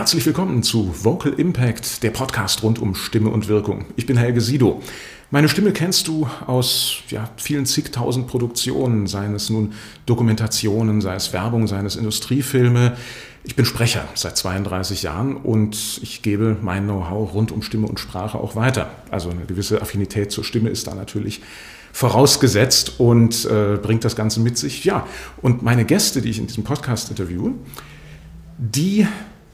Herzlich willkommen zu Vocal Impact, der Podcast rund um Stimme und Wirkung. Ich bin Helge Sido. Meine Stimme kennst du aus ja, vielen zigtausend Produktionen, seien es nun Dokumentationen, sei es Werbung, seien es Industriefilme. Ich bin Sprecher seit 32 Jahren und ich gebe mein Know-how rund um Stimme und Sprache auch weiter. Also eine gewisse Affinität zur Stimme ist da natürlich vorausgesetzt und äh, bringt das Ganze mit sich. Ja, und meine Gäste, die ich in diesem Podcast interviewe, die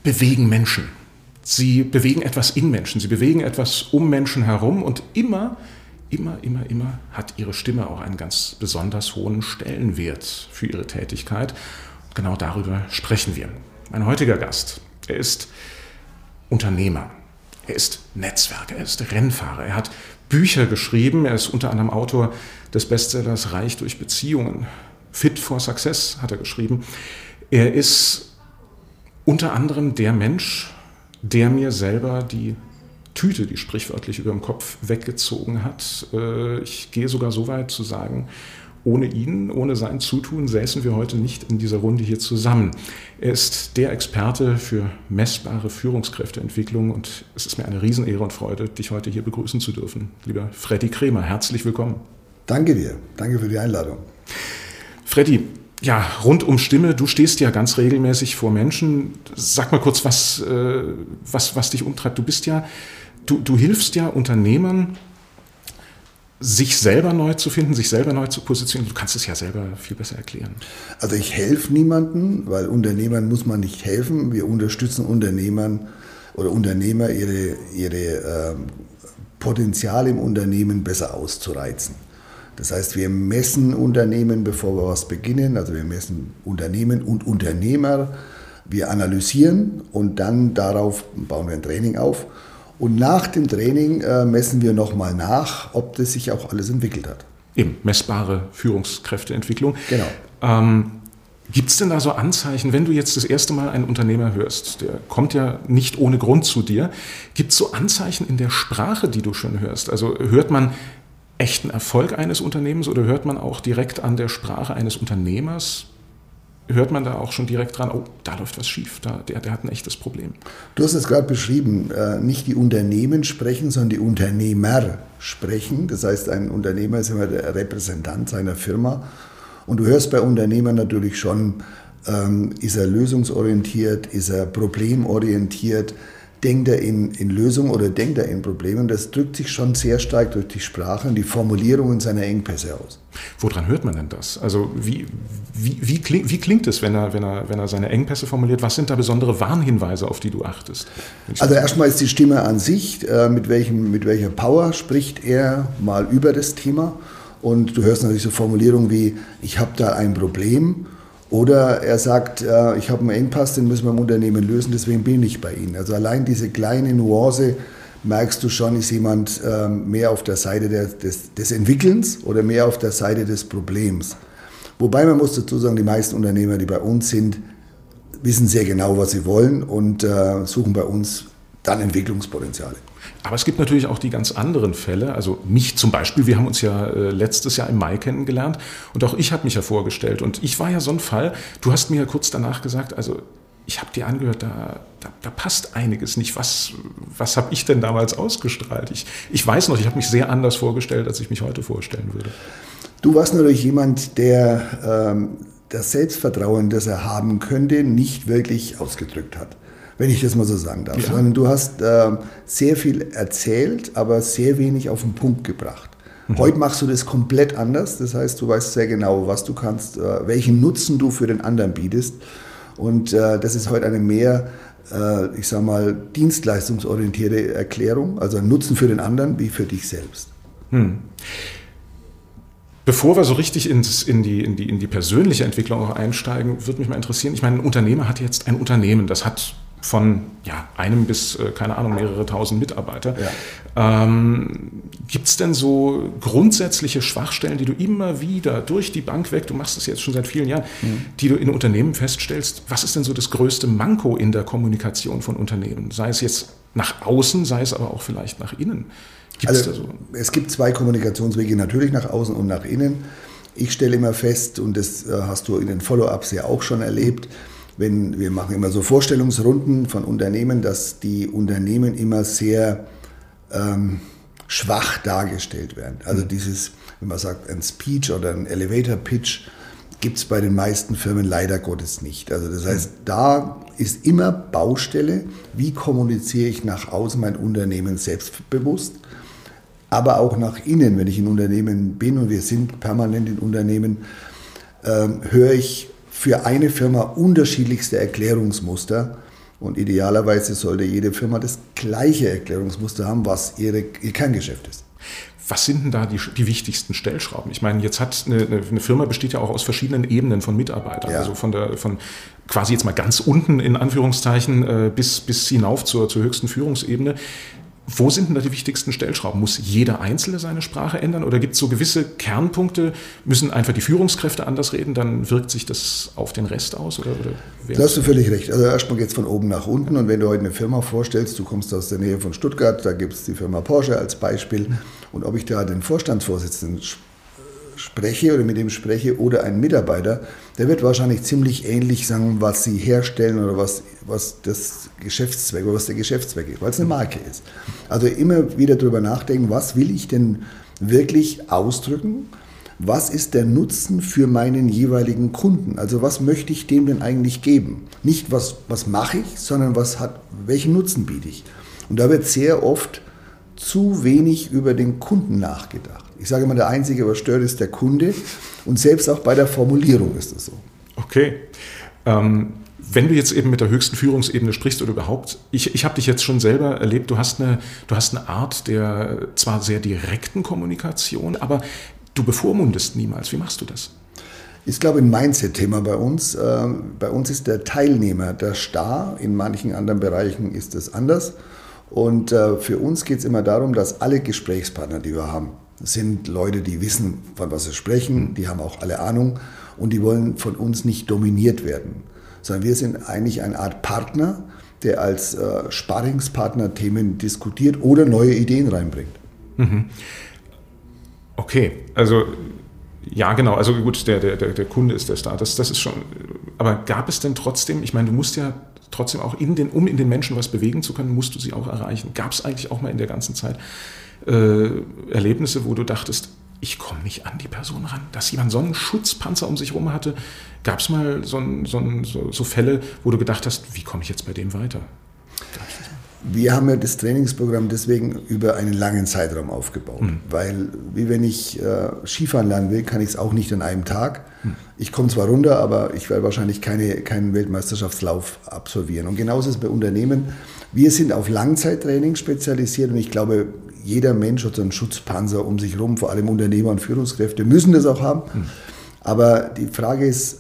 bewegen Menschen. Sie bewegen etwas in Menschen, sie bewegen etwas um Menschen herum und immer, immer, immer, immer hat ihre Stimme auch einen ganz besonders hohen Stellenwert für ihre Tätigkeit. Und genau darüber sprechen wir. Mein heutiger Gast, er ist Unternehmer, er ist Netzwerker, er ist Rennfahrer, er hat Bücher geschrieben, er ist unter anderem Autor des Bestsellers Reich durch Beziehungen. Fit for Success hat er geschrieben. Er ist unter anderem der Mensch, der mir selber die Tüte, die sprichwörtlich über dem Kopf weggezogen hat. Äh, ich gehe sogar so weit zu sagen, ohne ihn, ohne sein Zutun säßen wir heute nicht in dieser Runde hier zusammen. Er ist der Experte für messbare Führungskräfteentwicklung und es ist mir eine Riesenehre und Freude, dich heute hier begrüßen zu dürfen. Lieber Freddy Kremer, herzlich willkommen. Danke dir, danke für die Einladung. Freddy, ja, rund um Stimme, du stehst ja ganz regelmäßig vor Menschen. Sag mal kurz, was, äh, was, was dich umtreibt. Du bist ja, du, du hilfst ja Unternehmern, sich selber neu zu finden, sich selber neu zu positionieren. Du kannst es ja selber viel besser erklären. Also ich helfe niemanden, weil Unternehmern muss man nicht helfen. Wir unterstützen Unternehmern oder Unternehmer, ihre, ihre äh, Potenziale im Unternehmen besser auszureizen. Das heißt, wir messen Unternehmen, bevor wir was beginnen. Also wir messen Unternehmen und Unternehmer. Wir analysieren und dann darauf bauen wir ein Training auf. Und nach dem Training äh, messen wir nochmal nach, ob das sich auch alles entwickelt hat. Eben, messbare Führungskräfteentwicklung. Genau. Ähm, Gibt es denn da so Anzeichen, wenn du jetzt das erste Mal einen Unternehmer hörst, der kommt ja nicht ohne Grund zu dir, gibt es so Anzeichen in der Sprache, die du schon hörst? Also hört man echten Erfolg eines Unternehmens oder hört man auch direkt an der Sprache eines Unternehmers? Hört man da auch schon direkt dran, oh, da läuft was schief, da, der, der hat ein echtes Problem. Du hast es gerade beschrieben, äh, nicht die Unternehmen sprechen, sondern die Unternehmer sprechen. Das heißt, ein Unternehmer ist immer der Repräsentant seiner Firma. Und du hörst bei Unternehmern natürlich schon, ähm, ist er lösungsorientiert, ist er problemorientiert, denkt er in, in Lösungen oder denkt er in Problemen. Das drückt sich schon sehr stark durch die Sprache und die Formulierungen seiner Engpässe aus. Woran hört man denn das? Also wie, wie, wie, kling, wie klingt es, wenn er, wenn, er, wenn er seine Engpässe formuliert? Was sind da besondere Warnhinweise, auf die du achtest? Also erstmal ist die Stimme an sich, äh, mit, welchem, mit welcher Power spricht er mal über das Thema. Und du hörst natürlich so Formulierungen wie, ich habe da ein Problem oder er sagt, äh, ich habe einen Engpass, den müssen wir im Unternehmen lösen, deswegen bin ich bei Ihnen. Also allein diese kleine Nuance merkst du schon, ist jemand äh, mehr auf der Seite der, des, des, Entwickelns oder mehr auf der Seite des Problems. Wobei man muss dazu sagen, die meisten Unternehmer, die bei uns sind, wissen sehr genau, was sie wollen und äh, suchen bei uns dann Entwicklungspotenziale. Aber es gibt natürlich auch die ganz anderen Fälle. Also mich zum Beispiel, wir haben uns ja äh, letztes Jahr im Mai kennengelernt und auch ich habe mich ja vorgestellt. Und ich war ja so ein Fall, du hast mir ja kurz danach gesagt, also ich habe dir angehört, da, da, da, passt einiges nicht. Was, was habe ich denn damals ausgestrahlt? Ich, ich weiß noch, ich habe mich sehr anders vorgestellt, als ich mich heute vorstellen würde. Du warst natürlich jemand, der ähm, das Selbstvertrauen, das er haben könnte, nicht wirklich ausgedrückt hat wenn ich das mal so sagen darf. Ja. Sondern du hast äh, sehr viel erzählt, aber sehr wenig auf den Punkt gebracht. Mhm. Heute machst du das komplett anders. Das heißt, du weißt sehr genau, was du kannst, äh, welchen Nutzen du für den anderen bietest. Und äh, das ist heute eine mehr, äh, ich sag mal, dienstleistungsorientierte Erklärung, also ein Nutzen für den anderen wie für dich selbst. Mhm. Bevor wir so richtig ins, in, die, in, die, in die persönliche Entwicklung auch einsteigen, würde mich mal interessieren. Ich meine, ein Unternehmer hat jetzt ein Unternehmen, das hat von ja, einem bis, äh, keine Ahnung, mehrere tausend Mitarbeiter. Ja. Ähm, Gibt es denn so grundsätzliche Schwachstellen, die du immer wieder durch die Bank weg, du machst das jetzt schon seit vielen Jahren, mhm. die du in Unternehmen feststellst? Was ist denn so das größte Manko in der Kommunikation von Unternehmen? Sei es jetzt nach außen, sei es aber auch vielleicht nach innen. Gibt's also, so? Es gibt zwei Kommunikationswege, natürlich nach außen und nach innen. Ich stelle immer fest, und das äh, hast du in den Follow-ups ja auch schon erlebt, wenn wir machen immer so Vorstellungsrunden von Unternehmen, dass die Unternehmen immer sehr ähm, schwach dargestellt werden. Also mhm. dieses, wenn man sagt, ein Speech oder ein Elevator Pitch, gibt es bei den meisten Firmen leider Gottes nicht. Also das heißt, mhm. da ist immer Baustelle, wie kommuniziere ich nach außen mein Unternehmen selbstbewusst, aber auch nach innen, wenn ich in Unternehmen bin und wir sind permanent in Unternehmen, äh, höre ich für eine Firma unterschiedlichste Erklärungsmuster. Und idealerweise sollte jede Firma das gleiche Erklärungsmuster haben, was ihre, ihr Kerngeschäft ist. Was sind denn da die, die wichtigsten Stellschrauben? Ich meine, jetzt hat eine, eine, Firma besteht ja auch aus verschiedenen Ebenen von Mitarbeitern. Ja. Also von der, von quasi jetzt mal ganz unten in Anführungszeichen äh, bis, bis hinauf zur, zur höchsten Führungsebene. Wo sind denn da die wichtigsten Stellschrauben? Muss jeder Einzelne seine Sprache ändern oder gibt es so gewisse Kernpunkte? Müssen einfach die Führungskräfte anders reden, dann wirkt sich das auf den Rest aus? Oder, oder da hast du völlig recht. Also erstmal geht es von oben nach unten und wenn du heute eine Firma vorstellst, du kommst aus der Nähe von Stuttgart, da gibt es die Firma Porsche als Beispiel und ob ich da den Vorstandsvorsitzenden spreche oder mit dem spreche oder ein Mitarbeiter, der wird wahrscheinlich ziemlich ähnlich sagen, was sie herstellen oder was, was das Geschäftszweck oder was der Geschäftszweck ist, weil es eine Marke ist. Also immer wieder darüber nachdenken, was will ich denn wirklich ausdrücken? Was ist der Nutzen für meinen jeweiligen Kunden? Also was möchte ich dem denn eigentlich geben? Nicht was, was mache ich, sondern was hat, welchen Nutzen biete ich? Und da wird sehr oft zu wenig über den Kunden nachgedacht. Ich sage immer, der Einzige, was stört, ist der Kunde. Und selbst auch bei der Formulierung ist das so. Okay. Ähm, wenn du jetzt eben mit der höchsten Führungsebene sprichst oder überhaupt, ich, ich habe dich jetzt schon selber erlebt, du hast, eine, du hast eine Art der zwar sehr direkten Kommunikation, aber du bevormundest niemals. Wie machst du das? Ist, glaube ich, ein Mindset-Thema bei uns. Ähm, bei uns ist der Teilnehmer der Star, in manchen anderen Bereichen ist es anders. Und äh, für uns geht es immer darum, dass alle Gesprächspartner, die wir haben, sind Leute, die wissen, von was sie sprechen, die haben auch alle Ahnung und die wollen von uns nicht dominiert werden, sondern wir sind eigentlich eine Art Partner, der als äh, Sparringspartner Themen diskutiert oder neue Ideen reinbringt. Mhm. Okay, also ja, genau. Also gut, der, der, der Kunde ist der Star. Das, das ist schon. Aber gab es denn trotzdem, ich meine, du musst ja trotzdem auch in den, um in den Menschen was bewegen zu können, musst du sie auch erreichen. Gab es eigentlich auch mal in der ganzen Zeit äh, Erlebnisse, wo du dachtest, ich komme nicht an die Person ran. Dass jemand so einen Schutzpanzer um sich herum hatte, gab es mal so, so, so, so, Fälle, wo du gedacht hast, wie komme ich jetzt bei dem weiter? Wir haben ja das Trainingsprogramm deswegen über einen langen Zeitraum aufgebaut, mhm. weil wie wenn ich äh, Skifahren lernen will, kann ich es auch nicht an einem Tag. Mhm. Ich komme zwar runter, aber ich werde wahrscheinlich keine, keinen Weltmeisterschaftslauf absolvieren. Und genauso ist es bei Unternehmen. Wir sind auf Langzeittraining spezialisiert und ich glaube, jeder Mensch hat so einen Schutzpanzer um sich herum, vor allem Unternehmer und Führungskräfte müssen das auch haben. Mhm. Aber die Frage ist,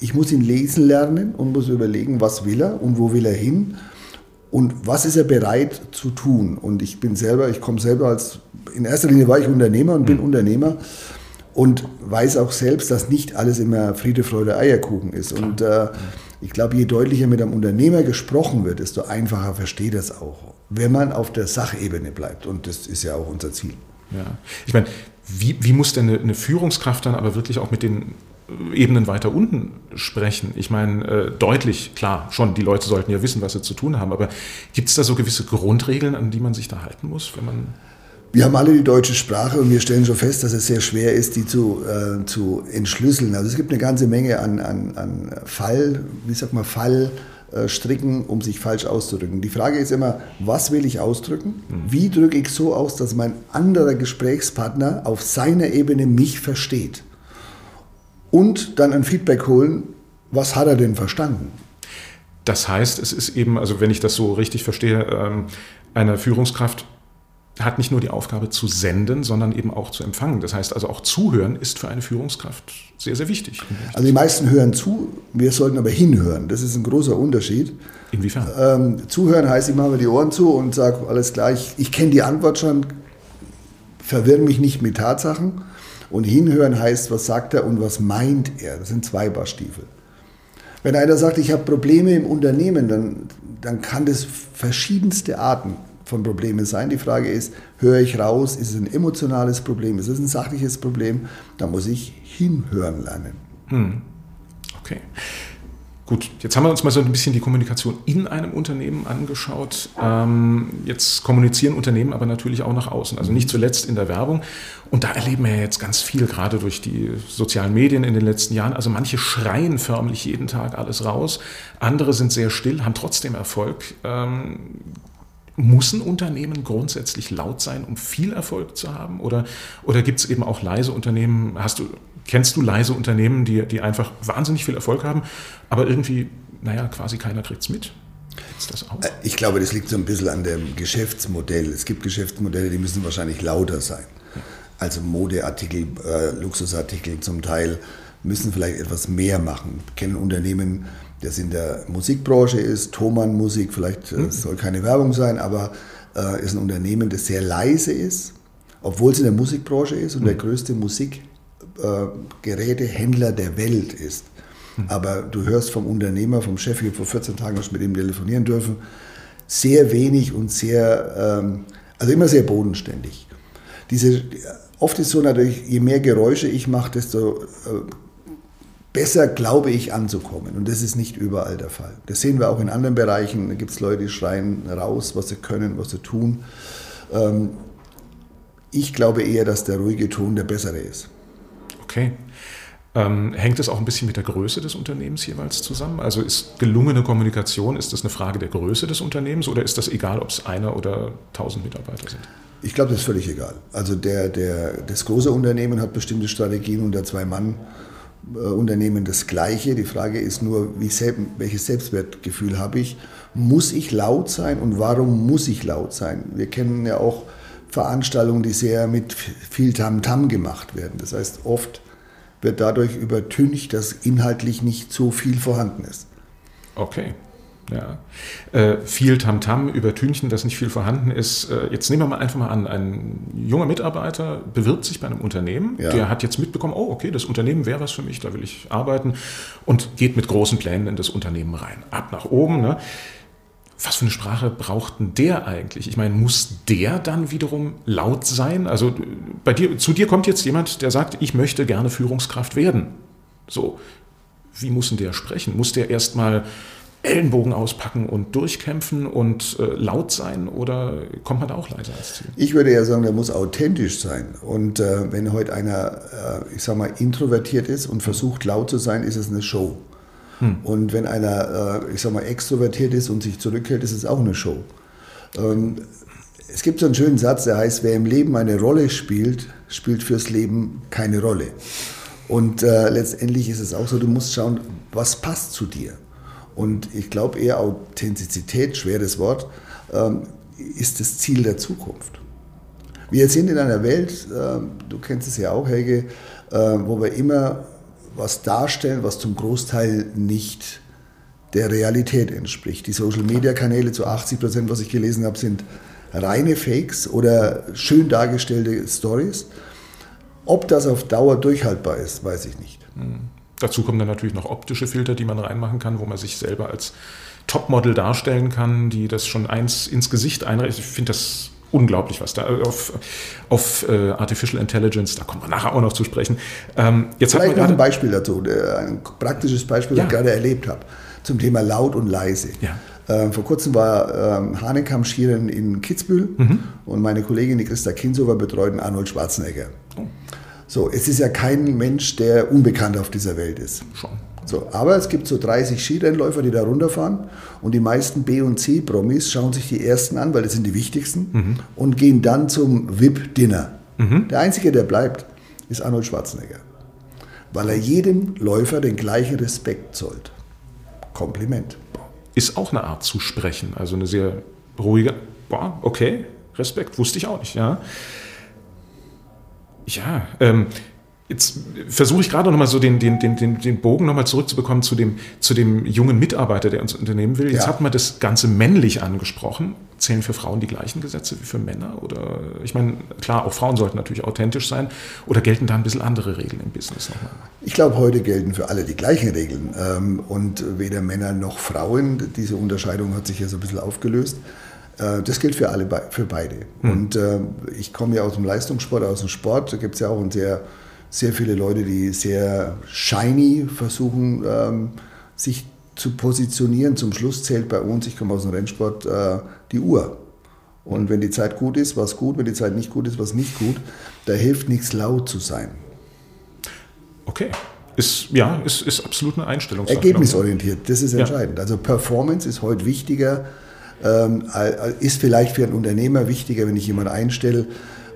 ich muss ihn lesen lernen und muss überlegen, was will er und wo will er hin und was ist er bereit zu tun. Und ich bin selber, ich komme selber als, in erster Linie war ich Unternehmer und bin mhm. Unternehmer und weiß auch selbst, dass nicht alles immer Friede, Freude, Eierkuchen ist. Und äh, ich glaube, je deutlicher mit einem Unternehmer gesprochen wird, desto einfacher versteht er es auch, wenn man auf der Sachebene bleibt. Und das ist ja auch unser Ziel. Ja, ich meine, wie, wie muss denn eine, eine Führungskraft dann aber wirklich auch mit den Ebenen weiter unten sprechen. Ich meine, äh, deutlich, klar, schon, die Leute sollten ja wissen, was sie zu tun haben, aber gibt es da so gewisse Grundregeln, an die man sich da halten muss, wenn man wir haben alle die deutsche Sprache und wir stellen schon fest, dass es sehr schwer ist, die zu, äh, zu entschlüsseln. Also es gibt eine ganze Menge an, an, an Fall, wie sagt man, Fallstricken, um sich falsch auszudrücken. Die Frage ist immer, was will ich ausdrücken? Wie drücke ich so aus, dass mein anderer Gesprächspartner auf seiner Ebene mich versteht? Und dann ein Feedback holen, was hat er denn verstanden? Das heißt, es ist eben, also wenn ich das so richtig verstehe, ähm, eine Führungskraft hat nicht nur die Aufgabe zu senden, sondern eben auch zu empfangen. Das heißt also auch zuhören ist für eine Führungskraft sehr, sehr wichtig. Also die meisten hören zu, wir sollten aber hinhören. Das ist ein großer Unterschied. Inwiefern? Ähm, zuhören heißt, ich mache mir die Ohren zu und sage alles gleich, ich kenne die Antwort schon, verwirre mich nicht mit Tatsachen. Und hinhören heißt, was sagt er und was meint er. Das sind zwei Paar Stiefel. Wenn einer sagt, ich habe Probleme im Unternehmen, dann, dann kann das verschiedenste Arten von Problemen sein. Die Frage ist, höre ich raus, ist es ein emotionales Problem, ist es ein sachliches Problem? Da muss ich hinhören lernen. Hm. Okay. Gut, jetzt haben wir uns mal so ein bisschen die Kommunikation in einem Unternehmen angeschaut. Ähm, jetzt kommunizieren Unternehmen aber natürlich auch nach außen, also nicht zuletzt in der Werbung. Und da erleben wir jetzt ganz viel, gerade durch die sozialen Medien in den letzten Jahren. Also manche schreien förmlich jeden Tag alles raus, andere sind sehr still, haben trotzdem Erfolg. Ähm, muss ein Unternehmen grundsätzlich laut sein, um viel Erfolg zu haben? Oder, oder gibt es eben auch leise Unternehmen? Hast du, kennst du leise Unternehmen, die, die einfach wahnsinnig viel Erfolg haben, aber irgendwie, naja, quasi keiner kriegt es mit? Äh, ich glaube, das liegt so ein bisschen an dem Geschäftsmodell. Es gibt Geschäftsmodelle, die müssen wahrscheinlich lauter sein. Also Modeartikel, äh, Luxusartikel zum Teil müssen vielleicht etwas mehr machen. Ich kenne Unternehmen, das in der Musikbranche ist, Thomann Musik, vielleicht mhm. soll keine Werbung sein, aber äh, ist ein Unternehmen, das sehr leise ist, obwohl es in der Musikbranche ist und mhm. der größte Musikgerätehändler äh, der Welt ist. Mhm. Aber du hörst vom Unternehmer, vom Chef, ich habe vor 14 Tagen mit ihm telefonieren dürfen, sehr wenig und sehr, ähm, also immer sehr bodenständig. Diese, oft ist so natürlich, je mehr Geräusche ich mache, desto äh, besser, glaube ich, anzukommen. Und das ist nicht überall der Fall. Das sehen wir auch in anderen Bereichen. Da gibt es Leute, die schreien raus, was sie können, was sie tun. Ähm, ich glaube eher, dass der ruhige Ton der bessere ist. Okay. Ähm, hängt das auch ein bisschen mit der Größe des Unternehmens jeweils zusammen? Also ist gelungene Kommunikation, ist das eine Frage der Größe des Unternehmens oder ist das egal, ob es einer oder tausend Mitarbeiter sind? Ich glaube, das ist völlig egal. Also der, der, das große Unternehmen hat bestimmte Strategien und der Zwei-Mann- Unternehmen das Gleiche. Die Frage ist nur, selbst, welches Selbstwertgefühl habe ich? Muss ich laut sein und warum muss ich laut sein? Wir kennen ja auch Veranstaltungen, die sehr mit viel Tamtam -Tam gemacht werden. Das heißt, oft wird dadurch übertüncht, dass inhaltlich nicht so viel vorhanden ist. Okay. Ja. Äh, viel Tamtam -Tam, übertünchen, dass nicht viel vorhanden ist. Äh, jetzt nehmen wir mal einfach mal an, ein junger Mitarbeiter bewirbt sich bei einem Unternehmen, ja. der hat jetzt mitbekommen, oh okay, das Unternehmen wäre was für mich, da will ich arbeiten und geht mit großen Plänen in das Unternehmen rein. Ab nach oben. Ne? Was für eine Sprache braucht denn der eigentlich? Ich meine, muss der dann wiederum laut sein? Also bei dir, zu dir kommt jetzt jemand, der sagt, ich möchte gerne Führungskraft werden. So, wie muss denn der sprechen? Muss der erstmal Ellenbogen auspacken und durchkämpfen und äh, laut sein oder kommt man da auch leiser als Ziel? Ich würde ja sagen, der muss authentisch sein. Und äh, wenn heute einer, äh, ich sag mal, introvertiert ist und versucht laut zu sein, ist es eine Show. Hm. Und wenn einer, äh, ich sag mal, extrovertiert ist und sich zurückhält, ist es auch eine Show. Ähm, es gibt so einen schönen Satz, der heißt, wer im Leben eine Rolle spielt, spielt fürs Leben keine Rolle. Und äh, letztendlich ist es auch so, du musst schauen, was passt zu dir. Und ich glaube eher Authentizität, schweres Wort, ähm, ist das Ziel der Zukunft. Wir sind in einer Welt, äh, du kennst es ja auch, Helge, äh, wo wir immer was darstellen, was zum Großteil nicht der Realität entspricht. Die Social-Media-Kanäle zu 80 Prozent, was ich gelesen habe, sind reine Fakes oder schön dargestellte Stories. Ob das auf Dauer durchhaltbar ist, weiß ich nicht. Mhm. Dazu kommen dann natürlich noch optische Filter, die man reinmachen kann, wo man sich selber als Topmodel darstellen kann, die das schon eins ins Gesicht einreicht. Ich finde das unglaublich, was da auf, auf uh, Artificial Intelligence, da kommen wir nachher auch noch zu sprechen. Ähm, jetzt Vielleicht noch ein Beispiel dazu, ein praktisches Beispiel, ja. das ich gerade erlebt habe, zum Thema laut und leise. Ja. Ähm, vor kurzem war ähm, Hanekamp Schieren in Kitzbühel mhm. und meine Kollegin die Christa Kinsover betreut Arnold Schwarzenegger. Oh. So, es ist ja kein Mensch, der unbekannt auf dieser Welt ist. Schon. So, aber es gibt so 30 Skirennläufer, die da runterfahren und die meisten B- und C-Promis schauen sich die ersten an, weil das sind die wichtigsten, mhm. und gehen dann zum VIP-Dinner. Mhm. Der Einzige, der bleibt, ist Arnold Schwarzenegger, weil er jedem Läufer den gleichen Respekt zollt. Kompliment. Ist auch eine Art zu sprechen, also eine sehr ruhige, boah, okay, Respekt, wusste ich auch nicht, ja. Ja, ähm, Jetzt versuche ich gerade nochmal so den, den, den, den Bogen nochmal zurückzubekommen zu dem, zu dem jungen Mitarbeiter, der uns unternehmen will. Jetzt ja. hat man das Ganze männlich angesprochen. Zählen für Frauen die gleichen Gesetze wie für Männer? Oder ich meine, klar, auch Frauen sollten natürlich authentisch sein. Oder gelten da ein bisschen andere Regeln im Business nochmal? Ich glaube, heute gelten für alle die gleichen Regeln. Ähm, und weder Männer noch Frauen. Diese Unterscheidung hat sich ja so ein bisschen aufgelöst. Äh, das gilt für alle, für beide. Hm. Und äh, ich komme ja aus dem Leistungssport, aus dem Sport. Da gibt es ja auch sehr, sehr viele Leute, die sehr shiny versuchen, ähm, sich zu positionieren. Zum Schluss zählt bei uns, ich komme aus dem Rennsport, äh, die Uhr. Und wenn die Zeit gut ist, was gut, wenn die Zeit nicht gut ist, was nicht gut. Da hilft nichts laut zu sein. Okay. Ist, ja, ist, ist absolut eine Einstellung. Ergebnisorientiert, das ist entscheidend. Ja. Also Performance ist heute wichtiger, ähm, ist vielleicht für einen Unternehmer wichtiger, wenn ich jemanden einstelle,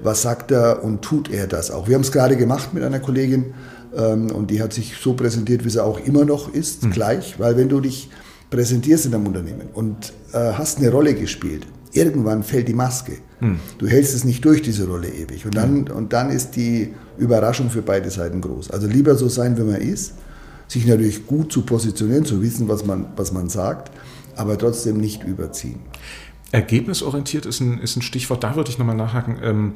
was sagt er und tut er das auch. Wir haben es gerade gemacht mit einer Kollegin ähm, und die hat sich so präsentiert, wie sie auch immer noch ist, mhm. gleich, weil wenn du dich präsentierst in einem Unternehmen und äh, hast eine Rolle gespielt, irgendwann fällt die Maske. Hm. Du hältst es nicht durch, diese Rolle ewig. Und dann, und dann ist die Überraschung für beide Seiten groß. Also lieber so sein, wie man ist, sich natürlich gut zu positionieren, zu wissen, was man, was man sagt, aber trotzdem nicht überziehen. Ergebnisorientiert ist ein, ist ein Stichwort, da würde ich nochmal nachhaken. Ähm,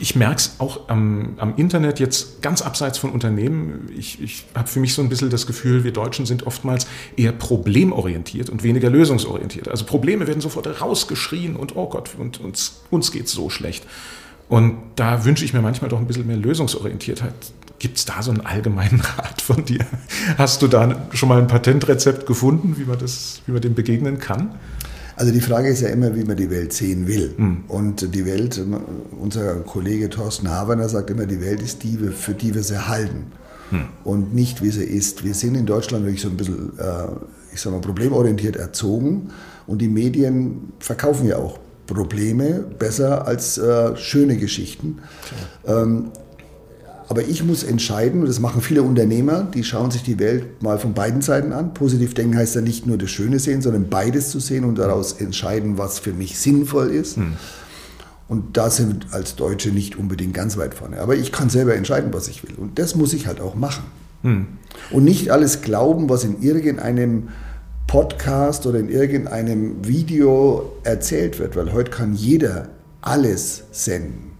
ich merke es auch am, am, Internet jetzt ganz abseits von Unternehmen. Ich, ich habe für mich so ein bisschen das Gefühl, wir Deutschen sind oftmals eher problemorientiert und weniger lösungsorientiert. Also Probleme werden sofort rausgeschrien und oh Gott, und uns, uns geht es so schlecht. Und da wünsche ich mir manchmal doch ein bisschen mehr Lösungsorientiertheit. Gibt es da so einen allgemeinen Rat von dir? Hast du da schon mal ein Patentrezept gefunden, wie man, das, wie man dem begegnen kann? Also die Frage ist ja immer, wie man die Welt sehen will. Mhm. Und die Welt, unser Kollege Thorsten Haberner sagt immer, die Welt ist die, für die wir sie halten mhm. und nicht, wie sie ist. Wir sind in Deutschland wirklich so ein bisschen, äh, ich sag mal, problemorientiert erzogen und die Medien verkaufen ja auch Probleme besser als äh, schöne Geschichten. Ähm, aber ich muss entscheiden, und das machen viele Unternehmer, die schauen sich die Welt mal von beiden Seiten an. Positiv denken heißt ja nicht nur das Schöne sehen, sondern beides zu sehen und daraus entscheiden, was für mich sinnvoll ist. Hm. Und da sind wir als Deutsche nicht unbedingt ganz weit vorne. Aber ich kann selber entscheiden, was ich will. Und das muss ich halt auch machen. Hm. Und nicht alles glauben, was in irgendeinem Podcast oder in irgendeinem Video erzählt wird, weil heute kann jeder alles senden.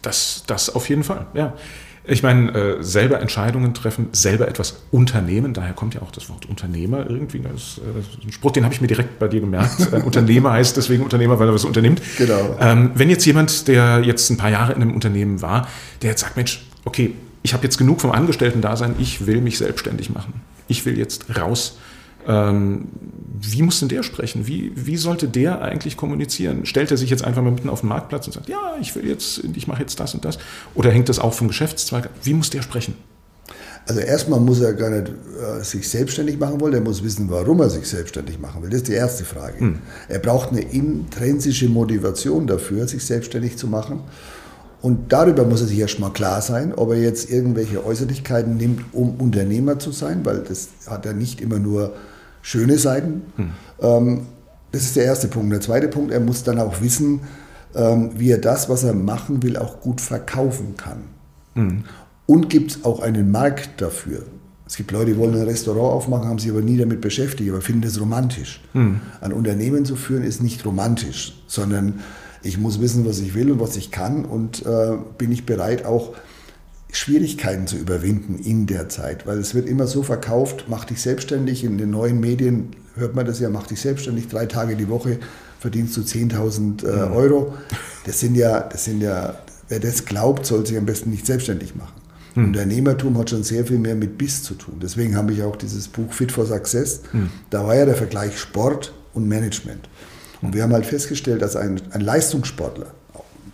Das, das auf jeden Fall, ja. Ich meine, äh, selber Entscheidungen treffen, selber etwas unternehmen, daher kommt ja auch das Wort Unternehmer irgendwie. Das, äh, das ist ein Spruch, den habe ich mir direkt bei dir gemerkt. Ein Unternehmer heißt deswegen Unternehmer, weil er was unternimmt. Genau. Ähm, wenn jetzt jemand, der jetzt ein paar Jahre in einem Unternehmen war, der jetzt sagt, Mensch, okay, ich habe jetzt genug vom Angestellten-Dasein, ich will mich selbstständig machen. Ich will jetzt raus ähm, wie muss denn der sprechen? Wie, wie sollte der eigentlich kommunizieren? Stellt er sich jetzt einfach mal mitten auf den Marktplatz und sagt, ja, ich will jetzt, ich mache jetzt das und das? Oder hängt das auch vom Geschäftszweig? Wie muss der sprechen? Also erstmal muss er gar nicht äh, sich selbstständig machen wollen, er muss wissen, warum er sich selbstständig machen will. Das ist die erste Frage. Hm. Er braucht eine intrinsische Motivation dafür, sich selbstständig zu machen. Und darüber muss er sich erstmal klar sein, ob er jetzt irgendwelche Äußerlichkeiten nimmt, um Unternehmer zu sein, weil das hat er nicht immer nur schöne Seiten. Hm. Ähm, das ist der erste Punkt. Der zweite Punkt, er muss dann auch wissen, ähm, wie er das, was er machen will, auch gut verkaufen kann. Hm. Und gibt es auch einen Markt dafür. Es gibt Leute, die wollen ein Restaurant aufmachen, haben sich aber nie damit beschäftigt, aber finden das romantisch. Hm. Ein Unternehmen zu führen ist nicht romantisch, sondern ich muss wissen, was ich will und was ich kann und äh, bin ich bereit, auch Schwierigkeiten zu überwinden in der Zeit, weil es wird immer so verkauft, mach dich selbstständig, in den neuen Medien hört man das ja, mach dich selbstständig, drei Tage die Woche verdienst du 10.000 äh, Euro. Das sind ja, das sind ja, wer das glaubt, soll sich am besten nicht selbstständig machen. Hm. Unternehmertum hat schon sehr viel mehr mit Biss zu tun. Deswegen habe ich auch dieses Buch Fit for Success. Hm. Da war ja der Vergleich Sport und Management. Und wir haben halt festgestellt, dass ein, ein Leistungssportler,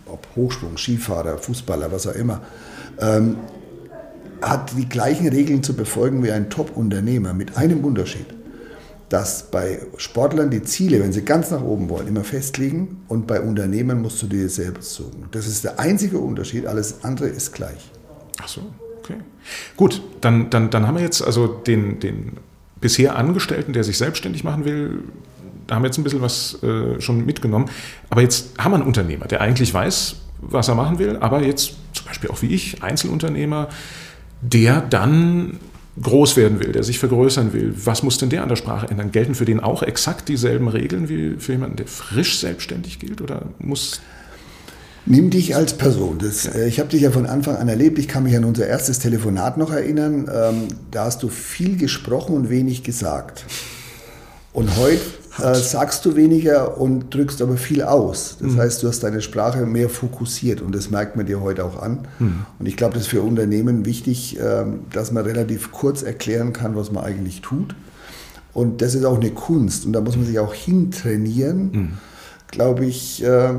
ob Hochsprung, Skifahrer, Fußballer, was auch immer, ähm, hat die gleichen Regeln zu befolgen wie ein Top-Unternehmer mit einem Unterschied, dass bei Sportlern die Ziele, wenn sie ganz nach oben wollen, immer festlegen und bei Unternehmen musst du dir selbst suchen. Das ist der einzige Unterschied, alles andere ist gleich. Ach so, okay. Gut, dann, dann, dann haben wir jetzt also den, den bisher Angestellten, der sich selbstständig machen will, da haben wir jetzt ein bisschen was äh, schon mitgenommen. Aber jetzt haben wir einen Unternehmer, der eigentlich weiß, was er machen will, aber jetzt zum Beispiel auch wie ich, Einzelunternehmer, der dann groß werden will, der sich vergrößern will, was muss denn der an der Sprache ändern? Gelten für den auch exakt dieselben Regeln wie für jemanden, der frisch selbstständig gilt oder muss Nimm dich als Person. Das, äh, ich habe dich ja von Anfang an erlebt. Ich kann mich an unser erstes Telefonat noch erinnern. Ähm, da hast du viel gesprochen und wenig gesagt. Und heute äh, sagst du weniger und drückst aber viel aus. Das mhm. heißt, du hast deine Sprache mehr fokussiert und das merkt man dir heute auch an. Mhm. Und ich glaube, das ist für Unternehmen wichtig, äh, dass man relativ kurz erklären kann, was man eigentlich tut Und das ist auch eine Kunst und da muss man sich auch hintrainieren, mhm. glaube ich, äh,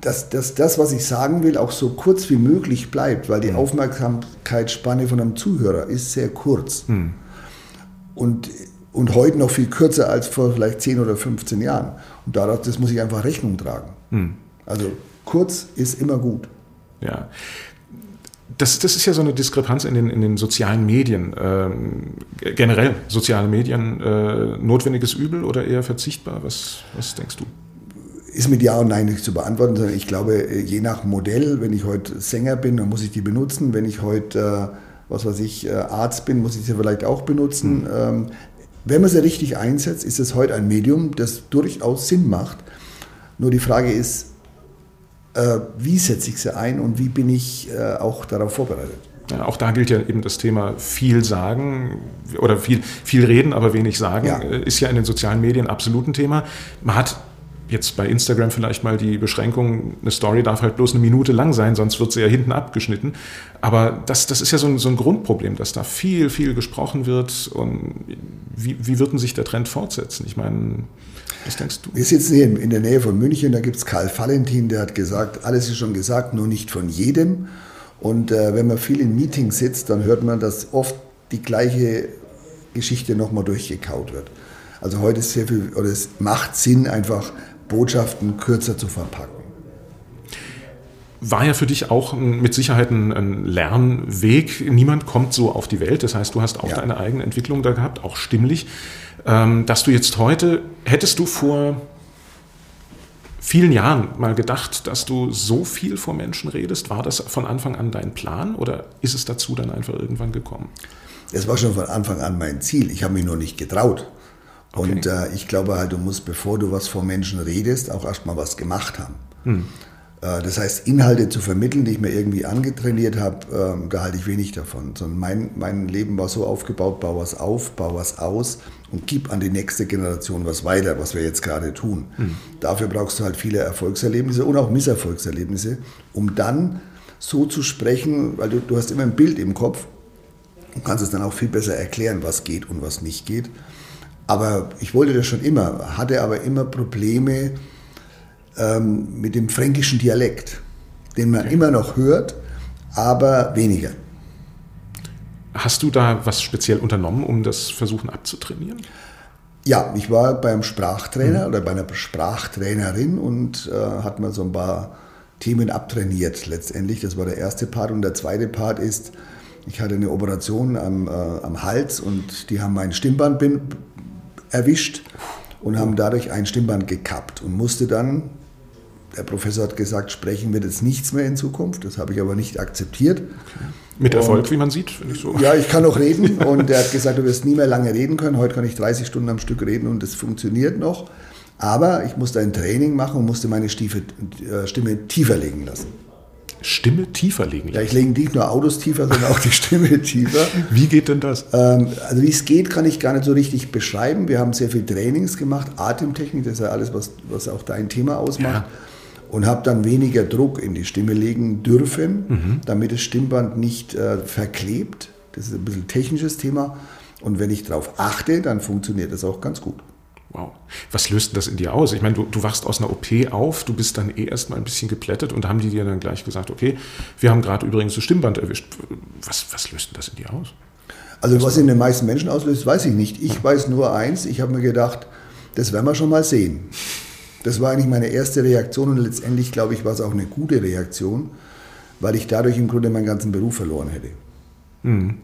dass, dass das, was ich sagen will, auch so kurz wie möglich bleibt, weil die mhm. Aufmerksamkeitsspanne von einem Zuhörer ist sehr kurz. Mhm. Und, und heute noch viel kürzer als vor vielleicht 10 oder 15 Jahren. Und daraus, das muss ich einfach Rechnung tragen. Mhm. Also kurz ist immer gut. Ja. Das, das ist ja so eine Diskrepanz in den, in den sozialen Medien. Ähm, generell soziale Medien, äh, notwendiges Übel oder eher verzichtbar? Was, was denkst du? Ist mit Ja und Nein nicht zu beantworten, sondern ich glaube, äh, je nach Modell, wenn ich heute Sänger bin, dann muss ich die benutzen. Wenn ich heute, äh, was weiß ich, äh, Arzt bin, muss ich sie vielleicht auch benutzen. Mhm. Wenn man sie richtig einsetzt, ist es heute ein Medium, das durchaus Sinn macht. Nur die Frage ist, äh, wie setze ich sie ein und wie bin ich äh, auch darauf vorbereitet. Ja, auch da gilt ja eben das Thema viel sagen oder viel, viel reden, aber wenig sagen, ja. Äh, ist ja in den sozialen Medien absolut ein Thema. Man hat jetzt bei Instagram vielleicht mal die Beschränkung, eine Story darf halt bloß eine Minute lang sein, sonst wird sie ja hinten abgeschnitten. Aber das, das ist ja so ein, so ein Grundproblem, dass da viel, viel gesprochen wird. Und wie, wie wird denn sich der Trend fortsetzen? Ich meine, was denkst du? Wir sitzen hier in der Nähe von München, da gibt es Karl Valentin, der hat gesagt, alles ist schon gesagt, nur nicht von jedem. Und äh, wenn man viel in Meetings sitzt, dann hört man, dass oft die gleiche Geschichte nochmal durchgekaut wird. Also heute ist sehr viel, oder es macht Sinn, einfach Botschaften kürzer zu verpacken. War ja für dich auch mit Sicherheit ein, Lernweg. Niemand kommt so auf die Welt. Das heißt, du hast auch ja. deine eigene Entwicklung da gehabt, auch stimmlich. Ähm, dass du jetzt heute, hättest du vor vielen Jahren mal gedacht, dass du so viel vor Menschen redest? War das von Anfang an dein Plan oder ist es dazu dann einfach irgendwann gekommen? Es war schon von Anfang an mein Ziel. Ich habe mich nur nicht getraut. Okay. Und äh, ich glaube halt, du musst, bevor du was vor Menschen redest, auch erstmal was gemacht haben. Hm. Äh, das heißt, Inhalte zu vermitteln, die ich mir irgendwie angetrainiert habe, äh, da halte ich wenig davon. Sondern mein, mein Leben war so aufgebaut, bau was auf, bau was aus und gib an die nächste Generation was weiter, was wir jetzt gerade tun. Hm. Dafür brauchst du halt viele Erfolgserlebnisse und auch Misserfolgserlebnisse, um dann so zu sprechen, weil du, du hast immer ein Bild im Kopf und kannst es dann auch viel besser erklären, was geht und was nicht geht. Aber ich wollte das schon immer, hatte aber immer Probleme ähm, mit dem fränkischen Dialekt, den man okay. immer noch hört, aber weniger. Hast du da was speziell unternommen, um das versuchen abzutrainieren? Ja, ich war beim Sprachtrainer mhm. oder bei einer Sprachtrainerin und äh, hat mir so ein paar Themen abtrainiert letztendlich. Das war der erste Part. Und der zweite Part ist, ich hatte eine Operation am, äh, am Hals und die haben mein Stimmband erwischt und haben dadurch ein Stimmband gekappt und musste dann, der Professor hat gesagt, sprechen wird jetzt nichts mehr in Zukunft. Das habe ich aber nicht akzeptiert. Okay. Mit Erfolg, und, wie man sieht, finde ich so. Ja, ich kann noch reden und er hat gesagt, du wirst nie mehr lange reden können. Heute kann ich 30 Stunden am Stück reden und das funktioniert noch. Aber ich musste ein Training machen und musste meine äh, Stimme tiefer legen lassen. Stimme tiefer legen lassen? Ja, ich lege nicht nur Autos tiefer, sondern auch die Stimme tiefer. Wie geht denn das? Ähm, also wie es geht, kann ich gar nicht so richtig beschreiben. Wir haben sehr viel Trainings gemacht, Atemtechnik, das ist ja alles, was, was auch dein Thema ausmacht. Ja. Und habe dann weniger Druck in die Stimme legen dürfen, mhm. damit das Stimmband nicht äh, verklebt. Das ist ein bisschen technisches Thema. Und wenn ich darauf achte, dann funktioniert das auch ganz gut. Wow. Was löst denn das in dir aus? Ich meine, du, du wachst aus einer OP auf, du bist dann eh erstmal ein bisschen geplättet und haben die dir dann gleich gesagt, okay, wir haben gerade übrigens das Stimmband erwischt. Was, was löst denn das in dir aus? Also was in den meisten Menschen auslöst, weiß ich nicht. Ich weiß nur eins, ich habe mir gedacht, das werden wir schon mal sehen. Das war eigentlich meine erste Reaktion und letztendlich, glaube ich, war es auch eine gute Reaktion, weil ich dadurch im Grunde meinen ganzen Beruf verloren hätte. Mhm.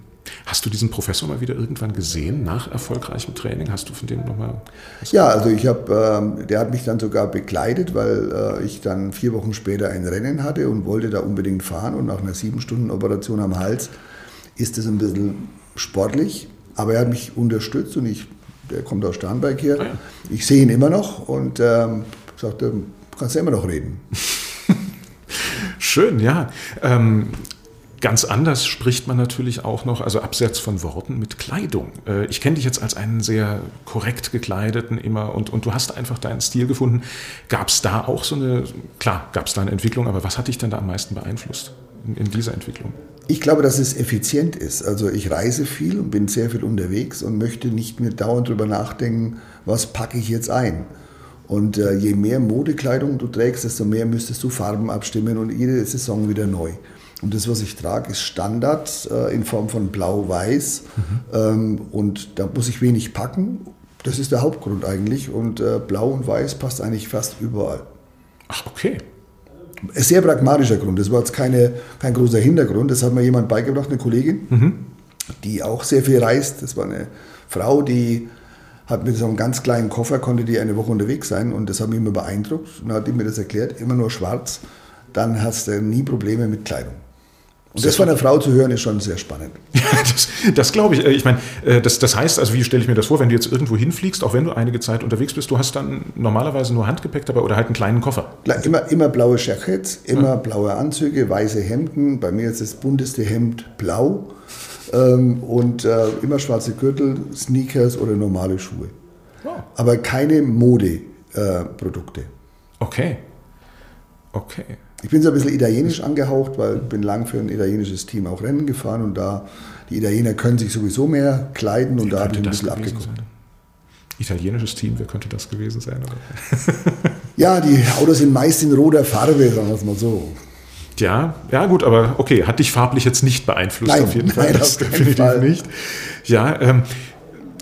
Hast du diesen Professor mal wieder irgendwann gesehen nach erfolgreichem Training? Hast du von dem nochmal? Ja, also ich habe, ähm, der hat mich dann sogar begleitet, weil äh, ich dann vier Wochen später ein Rennen hatte und wollte da unbedingt fahren und nach einer sieben Stunden Operation am Hals ist es ein bisschen sportlich, aber er hat mich unterstützt und ich, der kommt aus Starnberg hier. Ah, ja. Ich sehe ihn immer noch und ähm, sagte, du kannst ja immer noch reden. Schön, ja. Ähm, Ganz anders spricht man natürlich auch noch, also abseits von Worten, mit Kleidung. Äh, ich kenne dich jetzt als einen sehr korrekt gekleideten immer und, und du hast einfach deinen Stil gefunden. Gab es da auch so eine, klar, gab es da eine Entwicklung, aber was hat dich denn da am meisten beeinflusst? in, in dieser Entwicklung? Ich glaube, dass es effizient ist. Also ich reise viel und bin sehr viel unterwegs und möchte nicht mehr dauernd darüber nachdenken, was packe ich jetzt ein. Und äh, je mehr Modekleidung du trägst, desto mehr müsstest du Farben abstimmen und jede Saison wieder neu. Und das, was ich trage, ist Standard äh, in Form von Blau-Weiß. Mhm. Ähm, und da muss ich wenig packen. Das ist der Hauptgrund eigentlich. Und äh, Blau und Weiß passt eigentlich fast überall. Ach, okay. Ein sehr pragmatischer Grund. Das war jetzt keine, kein großer Hintergrund. Das hat mir jemand beigebracht, eine Kollegin, mhm. die auch sehr viel reist. Das war eine Frau, die hat mit so einem ganz kleinen Koffer, konnte die eine Woche unterwegs sein und das hat mich immer beeindruckt. Und dann hat die mir das erklärt, immer nur schwarz, dann hast du nie Probleme mit Kleidung. Und das von einer Frau zu hören, ist schon sehr spannend. Ja, das, das glaube ich. Äh, ich meine, äh, das, das heißt, also wie stelle ich mir das vor, wenn du jetzt irgendwo hinfliegst, auch wenn du einige Zeit unterwegs bist, du hast dann normalerweise nur Handgepäck dabei oder halt einen kleinen Koffer? Immer, immer blaue Jackets, immer ja. blaue Anzüge, weiße Hemden. Bei mir ist das bunteste Hemd blau. Ähm, und äh, immer schwarze Gürtel, Sneakers oder normale Schuhe. Wow. Aber keine Modeprodukte. Okay. Okay. Ich bin so ein bisschen italienisch angehaucht, weil ich bin lang für ein italienisches Team auch Rennen gefahren und da die Italiener können sich sowieso mehr kleiden und wer da habe ich ein bisschen abgeguckt. Italienisches Team, wer könnte das gewesen sein? ja, die Autos sind meist in roter Farbe, sagen wir es mal so. Ja, ja gut, aber okay, hat dich farblich jetzt nicht beeinflusst nein, auf jeden Fall. Nein, das definitiv Fall. nicht. Ja, ähm,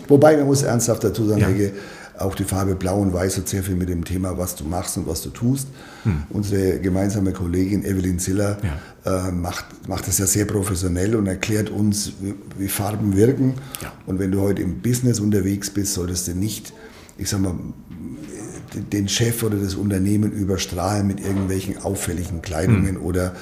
Wobei man muss ernsthaft dazu sagen, ja. Hege, auch die Farbe Blau und Weiß hat sehr viel mit dem Thema, was du machst und was du tust. Hm. Unsere gemeinsame Kollegin Evelyn Ziller ja. äh, macht, macht das ja sehr professionell und erklärt uns, wie, wie Farben wirken. Ja. Und wenn du heute im Business unterwegs bist, solltest du nicht, ich sag mal, den Chef oder das Unternehmen überstrahlen mit irgendwelchen auffälligen Kleidungen hm. oder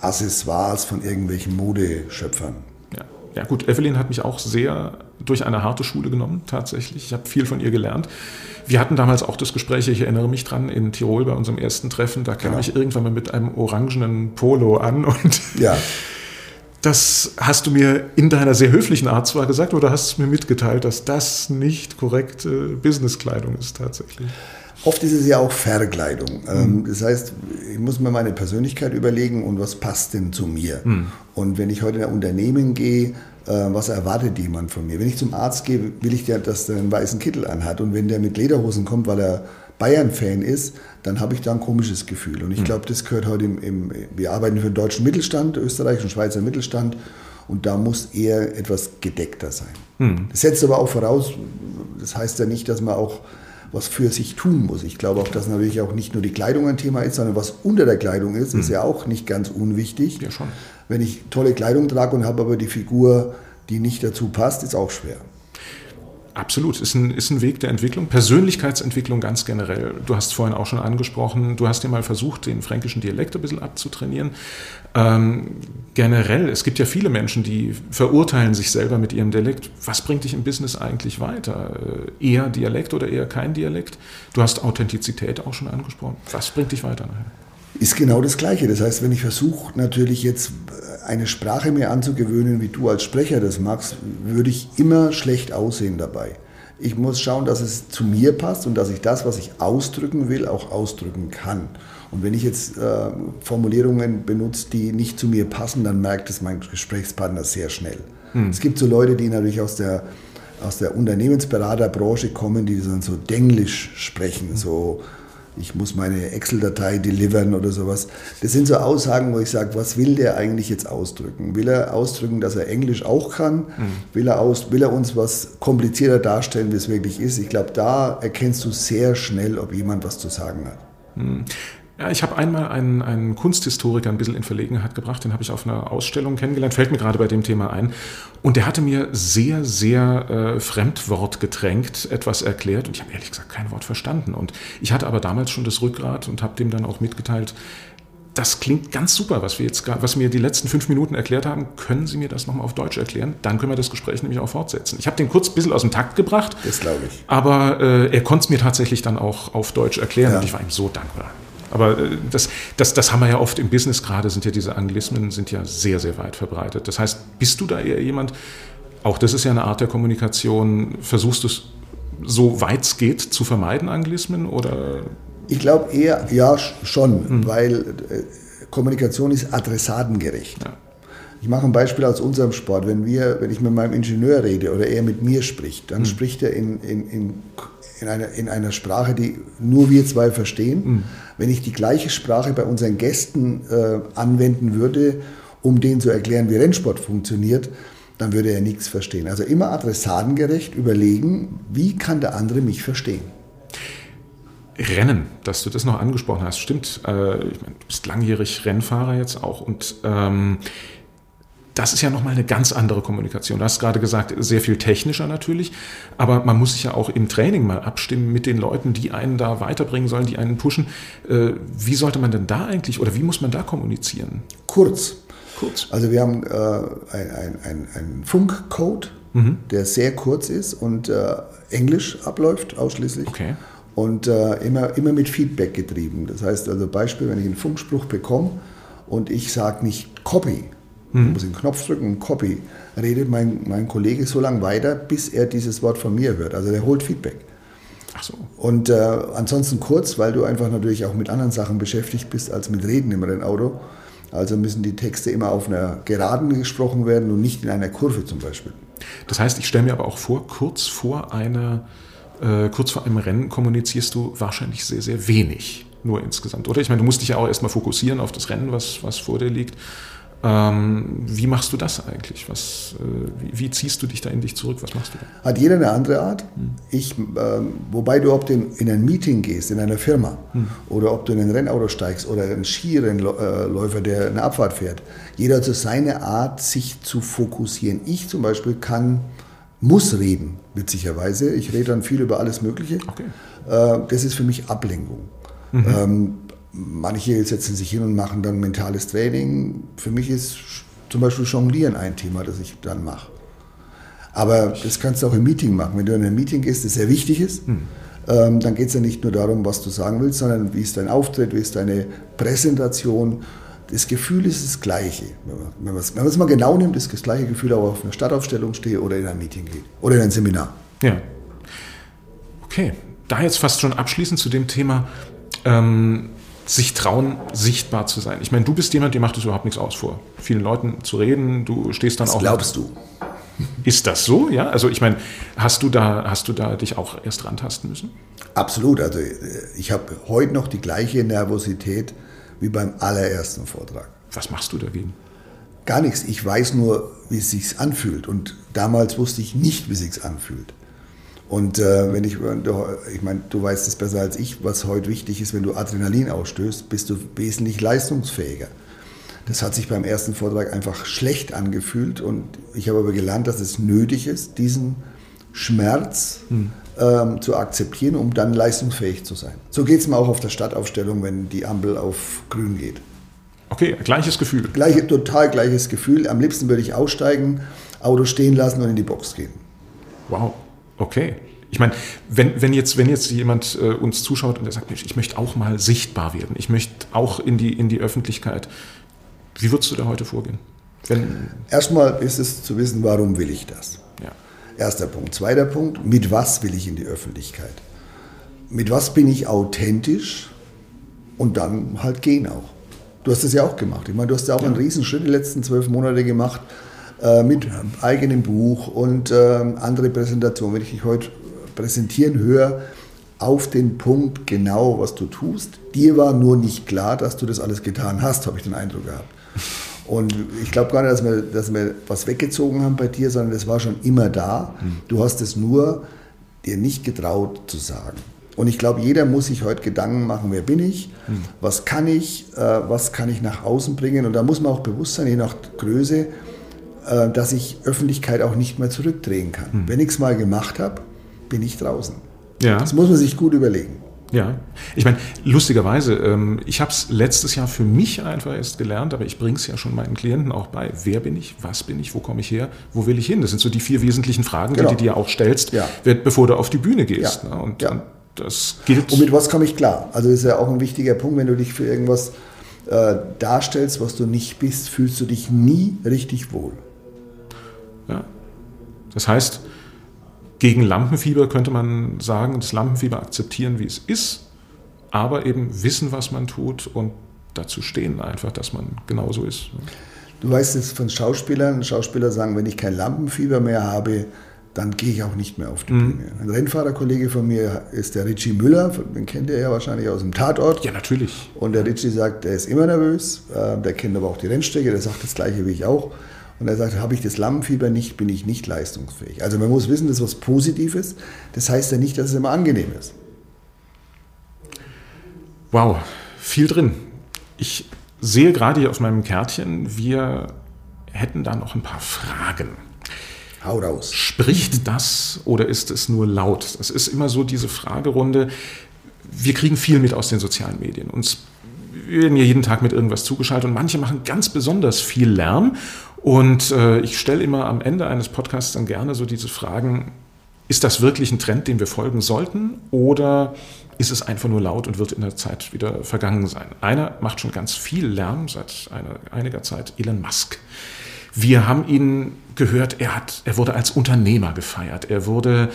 Accessoires von irgendwelchen Modeschöpfern. Ja. ja, gut, Evelyn hat mich auch sehr durch eine harte Schule genommen, tatsächlich. Ich habe viel von ihr gelernt. Wir hatten damals auch das Gespräch, ich erinnere mich dran, in Tirol bei unserem ersten Treffen. Da kam ja. ich irgendwann mal mit einem orangenen Polo an und ja. das hast du mir in deiner sehr höflichen Art zwar gesagt, oder hast es mir mitgeteilt, dass das nicht korrekte Businesskleidung ist tatsächlich. Oft ist es ja auch Verkleidung. Mhm. Das heißt, ich muss mir meine Persönlichkeit überlegen und was passt denn zu mir. Mhm. Und wenn ich heute in ein Unternehmen gehe, was erwartet jemand von mir? Wenn ich zum Arzt gehe, will ich ja, dass der einen weißen Kittel anhat. Und wenn der mit Lederhosen kommt, weil er Bayern-Fan ist, dann habe ich da ein komisches Gefühl. Und ich hm. glaube, das gehört heute im, im, wir arbeiten für den deutschen Mittelstand, österreichischen Schweizer Mittelstand. Und da muss eher etwas gedeckter sein. Hm. Das setzt aber auch voraus, das heißt ja nicht, dass man auch was für sich tun muss. Ich glaube auch, dass natürlich auch nicht nur die Kleidung ein Thema ist, sondern was unter der Kleidung ist, hm. ist ja auch nicht ganz unwichtig. Ja, schon. Wenn ich tolle Kleidung trage und habe aber die Figur, die nicht dazu passt, ist auch schwer. Absolut, ist ein, ist ein Weg der Entwicklung, Persönlichkeitsentwicklung ganz generell. Du hast vorhin auch schon angesprochen, du hast ja mal versucht, den fränkischen Dialekt ein bisschen abzutrainieren. Ähm, generell, es gibt ja viele Menschen, die verurteilen sich selber mit ihrem Dialekt. Was bringt dich im Business eigentlich weiter? Äh, eher Dialekt oder eher kein Dialekt? Du hast Authentizität auch schon angesprochen. Was bringt dich weiter nachher? ist genau das Gleiche. Das heißt, wenn ich versuche, natürlich jetzt eine Sprache mir anzugewöhnen, wie du als Sprecher das machst, würde ich immer schlecht aussehen dabei. Ich muss schauen, dass es zu mir passt und dass ich das, was ich ausdrücken will, auch ausdrücken kann. Und wenn ich jetzt äh, Formulierungen benutze, die nicht zu mir passen, dann merkt es mein Gesprächspartner sehr schnell. Hm. Es gibt so Leute, die natürlich aus der, aus der Unternehmensberaterbranche kommen, die dann so Denglisch sprechen, hm. so ich muss meine Excel-Datei delivern oder sowas. Das sind so Aussagen, wo ich sage, was will der eigentlich jetzt ausdrücken? Will er ausdrücken, dass er Englisch auch kann? Mhm. Will, er aus, will er uns was komplizierter darstellen, wie es wirklich ist? Ich glaube, da erkennst du sehr schnell, ob jemand was zu sagen hat. Ja, ich habe einmal einen, einen Kunsthistoriker ein bisschen in Verlegenheit gebracht, den habe ich auf einer Ausstellung kennengelernt, fällt mir gerade bei dem Thema ein. Und der hatte mir sehr, sehr äh, fremdwortgetränkt etwas erklärt und ich habe ehrlich gesagt kein Wort verstanden. Und ich hatte aber damals schon das Rückgrat und habe dem dann auch mitgeteilt, das klingt ganz super, was wir jetzt was mir die letzten fünf Minuten erklärt haben. Können Sie mir das nochmal auf Deutsch erklären? Dann können wir das Gespräch nämlich auch fortsetzen. Ich habe den kurz ein bisschen aus dem Takt gebracht. Das glaube ich. Aber äh, er konnte es mir tatsächlich dann auch auf Deutsch erklären ja. und ich war ihm so dankbar. Aber äh, das, das, das haben wir ja oft im Business gerade, sind ja diese Anglismen sind ja sehr, sehr weit verbreitet. Das heißt, bist du da eher jemand, auch das ist ja eine Art der Kommunikation, versuchst du es so weit es geht zu vermeiden, Anglismen oder? Ich glaube eher, ja, schon, hm. weil äh, Kommunikation ist adressatengerecht. Ja. Ich mache ein Beispiel aus unserem Sport. Wenn, wir, wenn ich mit meinem Ingenieur rede oder er mit mir spricht, dann mhm. spricht er in, in, in, in, einer, in einer Sprache, die nur wir zwei verstehen. Mhm. Wenn ich die gleiche Sprache bei unseren Gästen äh, anwenden würde, um denen zu erklären, wie Rennsport funktioniert, dann würde er nichts verstehen. Also immer adressatengerecht überlegen, wie kann der andere mich verstehen. Rennen, dass du das noch angesprochen hast, stimmt. Äh, ich meine, du bist langjährig Rennfahrer jetzt auch und ähm, das ist ja nochmal eine ganz andere Kommunikation. Du hast gerade gesagt, sehr viel technischer natürlich, aber man muss sich ja auch im Training mal abstimmen mit den Leuten, die einen da weiterbringen sollen, die einen pushen. Äh, wie sollte man denn da eigentlich oder wie muss man da kommunizieren? Kurz. Kurz. Also wir haben äh, einen ein, ein Funkcode, mhm. der sehr kurz ist und äh, Englisch abläuft ausschließlich. Okay. Und äh, immer, immer mit Feedback getrieben. Das heißt also Beispiel, wenn ich einen Funkspruch bekomme und ich sage nicht Copy, mhm. muss den Knopf drücken Copy, redet mein, mein Kollege so lange weiter, bis er dieses Wort von mir hört. Also der holt Feedback. Ach so. Und äh, ansonsten kurz, weil du einfach natürlich auch mit anderen Sachen beschäftigt bist als mit Reden im Rennauto. Also müssen die Texte immer auf einer Geraden gesprochen werden und nicht in einer Kurve zum Beispiel. Das heißt, ich stelle mir aber auch vor, kurz vor einer, äh, kurz vor einem Rennen kommunizierst du wahrscheinlich sehr, sehr wenig nur insgesamt, oder? Ich meine, du musst dich ja auch erstmal fokussieren auf das Rennen, was, was vor dir liegt. Ähm, wie machst du das eigentlich? Was, äh, wie, wie, ziehst du dich da in dich zurück? Was machst du da? Hat jeder eine andere Art. Hm. Ich, ähm, wobei du, ob du in, in, ein Meeting gehst, in einer Firma, hm. oder ob du in ein Rennauto steigst oder ein Skirennläufer, der eine Abfahrt fährt, jeder hat so seine Art, sich zu fokussieren. Ich zum Beispiel kann, muss reden, witzigerweise. Ich rede dann viel über alles Mögliche. Okay. Äh, das ist für mich Ablenkung. Mhm. Ähm, Manche setzen sich hin und machen dann mentales Training. Für mich ist zum Beispiel Jonglieren ein Thema, das ich dann mache. Aber das kannst du auch im Meeting machen. Wenn du in ein Meeting gehst, das sehr wichtig ist, hm. ähm, dann geht es ja nicht nur darum, was du sagen willst, sondern wie ist dein Auftritt, wie ist deine Präsentation. Das Gefühl ist das gleiche. Wenn man es mal genau nimmt, ist das gleiche Gefühl, ob ich auf einer Stadtaufstellung stehe oder in ein Meeting gehe oder in ein Seminar. Ja. Okay. Da jetzt fast schon abschließend zu dem Thema. Ähm, sich trauen, sichtbar zu sein. Ich meine, du bist jemand, dir macht es überhaupt nichts aus, vor vielen Leuten zu reden. Du stehst dann das auch. glaubst du? Ist das so? Ja, also ich meine, hast du da, hast du da dich auch erst rantasten müssen? Absolut. Also äh, ich habe heute noch die gleiche Nervosität wie beim allerersten Vortrag. Was machst du dagegen? Gar nichts. Ich weiß nur, wie es sich anfühlt. Und damals wusste ich nicht, wie es sich anfühlt. Und äh, wenn ich, ich meine, du weißt es besser als ich, was heute wichtig ist, wenn du Adrenalin ausstößt, bist du wesentlich leistungsfähiger. Das hat sich beim ersten Vortrag einfach schlecht angefühlt und ich habe aber gelernt, dass es nötig ist, diesen Schmerz hm. ähm, zu akzeptieren, um dann leistungsfähig zu sein. So geht es mir auch auf der Stadtaufstellung, wenn die Ampel auf grün geht. Okay, gleiches Gefühl. Gleiche, total gleiches Gefühl. Am liebsten würde ich aussteigen, Auto stehen lassen und in die Box gehen. Wow. Okay. Ich meine, wenn, wenn, jetzt, wenn jetzt jemand äh, uns zuschaut und der sagt, ich möchte auch mal sichtbar werden, ich möchte auch in die, in die Öffentlichkeit, wie würdest du da heute vorgehen? Wenn Erstmal ist es zu wissen, warum will ich das? Ja. Erster Punkt. Zweiter Punkt, mit was will ich in die Öffentlichkeit? Mit was bin ich authentisch? Und dann halt gehen auch. Du hast das ja auch gemacht. Ich meine, du hast ja auch ja. einen Riesenschritt die letzten zwölf Monate gemacht äh, mit eigenem Buch und äh, andere Präsentationen. Wenn ich dich heute präsentieren höre, auf den Punkt genau, was du tust. Dir war nur nicht klar, dass du das alles getan hast, habe ich den Eindruck gehabt. Und ich glaube gar nicht, dass wir, dass wir was weggezogen haben bei dir, sondern das war schon immer da. Hm. Du hast es nur dir nicht getraut zu sagen. Und ich glaube, jeder muss sich heute Gedanken machen, wer bin ich, hm. was kann ich, äh, was kann ich nach außen bringen. Und da muss man auch bewusst sein, je nach Größe, äh, dass ich Öffentlichkeit auch nicht mehr zurückdrehen kann. Hm. Wenn ich es mal gemacht habe, bin ich draußen. Ja. Das muss man sich gut überlegen. Ja, ich meine, lustigerweise, ähm, ich habe es letztes Jahr für mich einfach erst gelernt, aber ich bringe es ja schon meinen Klienten auch bei. Wer bin ich? Was bin ich? Wo komme ich her? Wo will ich hin? Das sind so die vier wesentlichen Fragen, genau. die du dir auch stellst, ja. bevor du auf die Bühne gehst. Ja. Ne? Und, ja. und, das gilt. Und mit was komme ich klar? Also das ist ja auch ein wichtiger Punkt, wenn du dich für irgendwas äh, darstellst, was du nicht bist, fühlst du dich nie richtig wohl. Ja. Das heißt, gegen Lampenfieber könnte man sagen, das Lampenfieber akzeptieren, wie es ist, aber eben wissen, was man tut und dazu stehen, einfach, dass man genauso ist. Du weißt es von Schauspielern. Schauspieler sagen, wenn ich kein Lampenfieber mehr habe, dann gehe ich auch nicht mehr auf die mhm. Bühne. Ein Rennfahrerkollege von mir ist der Richie Müller, den kennt ihr ja wahrscheinlich aus dem Tatort. Ja, natürlich. Und der Richie sagt, er ist immer nervös, äh, der kennt aber auch die Rennstrecke, der sagt das gleiche wie ich auch. Und er sagt, habe ich das Lampenfieber nicht, bin ich nicht leistungsfähig. Also man muss wissen, das ist was Positives. Das heißt ja nicht, dass es immer angenehm ist. Wow, viel drin. Ich sehe gerade hier auf meinem Kärtchen, wir hätten da noch ein paar Fragen. Hau raus. Spricht das oder ist es nur laut? Das ist immer so diese Fragerunde. Wir kriegen viel mit aus den sozialen Medien. Uns werden ja jeden Tag mit irgendwas zugeschaltet und manche machen ganz besonders viel Lärm. Und äh, ich stelle immer am Ende eines Podcasts dann gerne so diese Fragen, ist das wirklich ein Trend, dem wir folgen sollten oder ist es einfach nur laut und wird in der Zeit wieder vergangen sein? Einer macht schon ganz viel Lärm seit einer, einiger Zeit, Elon Musk. Wir haben ihn gehört, er, hat, er wurde als Unternehmer gefeiert. Er wurde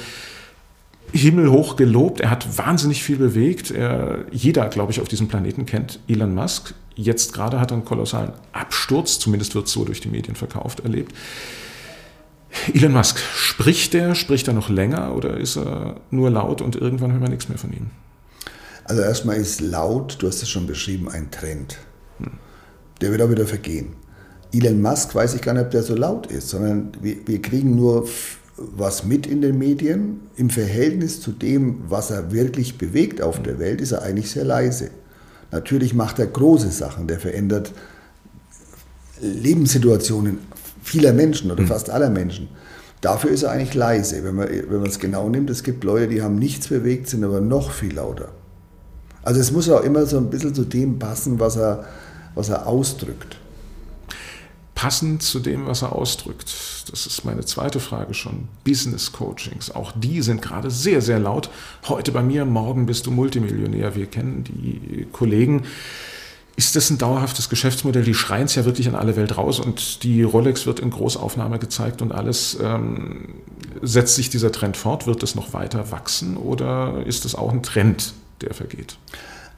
himmelhoch gelobt. Er hat wahnsinnig viel bewegt. Er, jeder, glaube ich, auf diesem Planeten kennt Elon Musk. Jetzt gerade hat er einen kolossalen Absturz, zumindest wird es so durch die Medien verkauft, erlebt. Elon Musk, spricht er, spricht er noch länger oder ist er nur laut und irgendwann hören wir nichts mehr von ihm? Also erstmal ist laut, du hast es schon beschrieben, ein Trend. Der wird auch wieder vergehen. Elon Musk weiß ich gar nicht, ob der so laut ist, sondern wir, wir kriegen nur was mit in den Medien. Im Verhältnis zu dem, was er wirklich bewegt auf der Welt, ist er eigentlich sehr leise. Natürlich macht er große Sachen, der verändert Lebenssituationen vieler Menschen oder hm. fast aller Menschen. Dafür ist er eigentlich leise, wenn man, wenn man es genau nimmt. Es gibt Leute, die haben nichts bewegt, sind aber noch viel lauter. Also es muss auch immer so ein bisschen zu dem passen, was er, was er ausdrückt passend zu dem, was er ausdrückt. Das ist meine zweite Frage schon. Business Coachings, auch die sind gerade sehr, sehr laut. Heute bei mir, morgen bist du Multimillionär. Wir kennen die Kollegen. Ist das ein dauerhaftes Geschäftsmodell? Die schreien es ja wirklich in alle Welt raus und die Rolex wird in Großaufnahme gezeigt und alles. Ähm, setzt sich dieser Trend fort? Wird es noch weiter wachsen oder ist es auch ein Trend, der vergeht?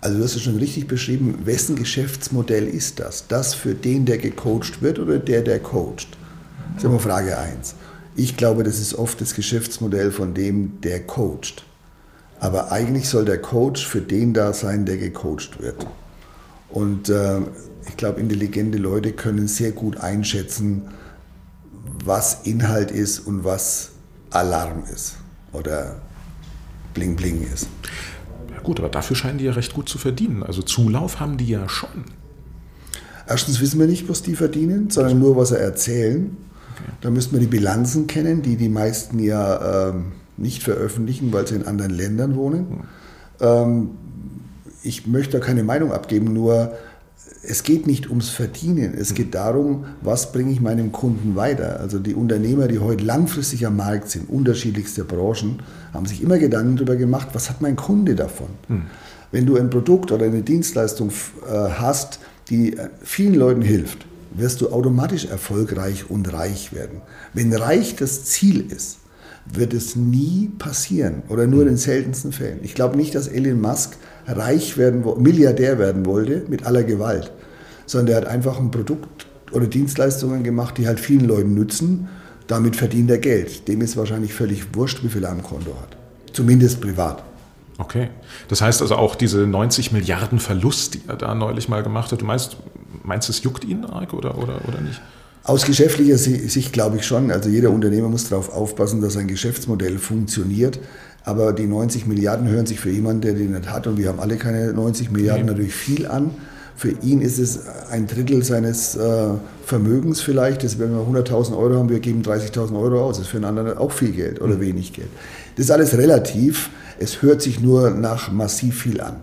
Also du hast es schon richtig beschrieben, wessen Geschäftsmodell ist das? Das für den, der gecoacht wird oder der, der coacht? Das ist immer Frage 1. Ich glaube, das ist oft das Geschäftsmodell von dem, der coacht. Aber eigentlich soll der Coach für den da sein, der gecoacht wird. Und äh, ich glaube, intelligente Leute können sehr gut einschätzen, was Inhalt ist und was Alarm ist oder Bling Bling ist. Gut, aber dafür scheinen die ja recht gut zu verdienen. Also Zulauf haben die ja schon. Erstens wissen wir nicht, was die verdienen, sondern nur, was sie erzählen. Okay. Da müssten wir die Bilanzen kennen, die die meisten ja ähm, nicht veröffentlichen, weil sie in anderen Ländern wohnen. Hm. Ähm, ich möchte da keine Meinung abgeben, nur es geht nicht ums Verdienen, es geht darum, was bringe ich meinem Kunden weiter. Also die Unternehmer, die heute langfristig am Markt sind, unterschiedlichste Branchen, haben sich immer Gedanken darüber gemacht, was hat mein Kunde davon. Hm. Wenn du ein Produkt oder eine Dienstleistung äh, hast, die äh, vielen Leuten hilft, wirst du automatisch erfolgreich und reich werden. Wenn reich das Ziel ist, wird es nie passieren oder nur in den seltensten Fällen. Ich glaube nicht, dass Elon Musk reich werden, Milliardär werden wollte mit aller Gewalt, sondern er hat einfach ein Produkt oder Dienstleistungen gemacht, die halt vielen Leuten nützen. Damit verdient er Geld. Dem ist wahrscheinlich völlig wurscht, wie viel er am Konto hat. Zumindest privat. Okay. Das heißt also auch diese 90 Milliarden Verlust, die er da neulich mal gemacht hat, du meinst, meinst es juckt ihn arg oder, oder, oder nicht? Aus geschäftlicher Sicht glaube ich schon. Also jeder Unternehmer muss darauf aufpassen, dass sein Geschäftsmodell funktioniert. Aber die 90 Milliarden hören sich für jemanden, der die nicht hat, und wir haben alle keine 90 Milliarden, natürlich viel an. Für ihn ist es ein Drittel seines äh, Vermögens vielleicht. Das, wenn wir 100.000 Euro haben, wir geben 30.000 Euro aus. Das ist für einen anderen auch viel Geld oder mhm. wenig Geld. Das ist alles relativ. Es hört sich nur nach massiv viel an.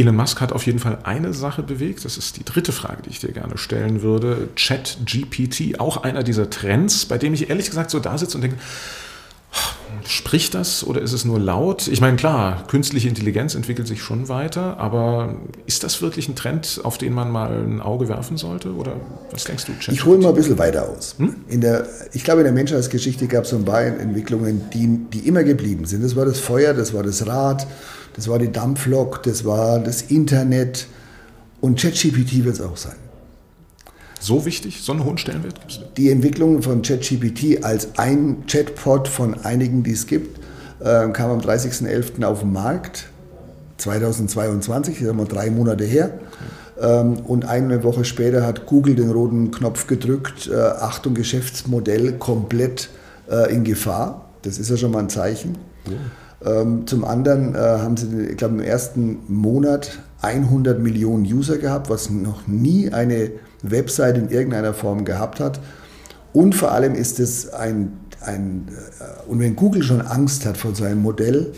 Elon Musk hat auf jeden Fall eine Sache bewegt. Das ist die dritte Frage, die ich dir gerne stellen würde. Chat GPT, auch einer dieser Trends, bei dem ich ehrlich gesagt so da sitze und denke, Spricht das oder ist es nur laut? Ich meine, klar, künstliche Intelligenz entwickelt sich schon weiter, aber ist das wirklich ein Trend, auf den man mal ein Auge werfen sollte? Oder was denkst du? Chat ich hole mal ein bisschen weiter aus. Hm? In der, ich glaube, in der Menschheitsgeschichte gab es so ein paar Entwicklungen, die, die immer geblieben sind. Das war das Feuer, das war das Rad, das war die Dampflok, das war das Internet. Und ChatGPT wird es auch sein. So wichtig? So einen hohen Stellenwert gibt es? Die Entwicklung von ChatGPT als ein Chatbot von einigen, die es gibt, äh, kam am 30.11. auf den Markt. 2022, das ist mal drei Monate her. Ähm, und eine Woche später hat Google den roten Knopf gedrückt, äh, Achtung, Geschäftsmodell komplett äh, in Gefahr. Das ist ja schon mal ein Zeichen. Ja. Ähm, zum anderen haben sie, ich glaube, im ersten Monat 100 Millionen User gehabt, was noch nie eine Website in irgendeiner Form gehabt hat. Und vor allem ist es ein, ein äh, und wenn Google schon Angst hat vor seinem Modell,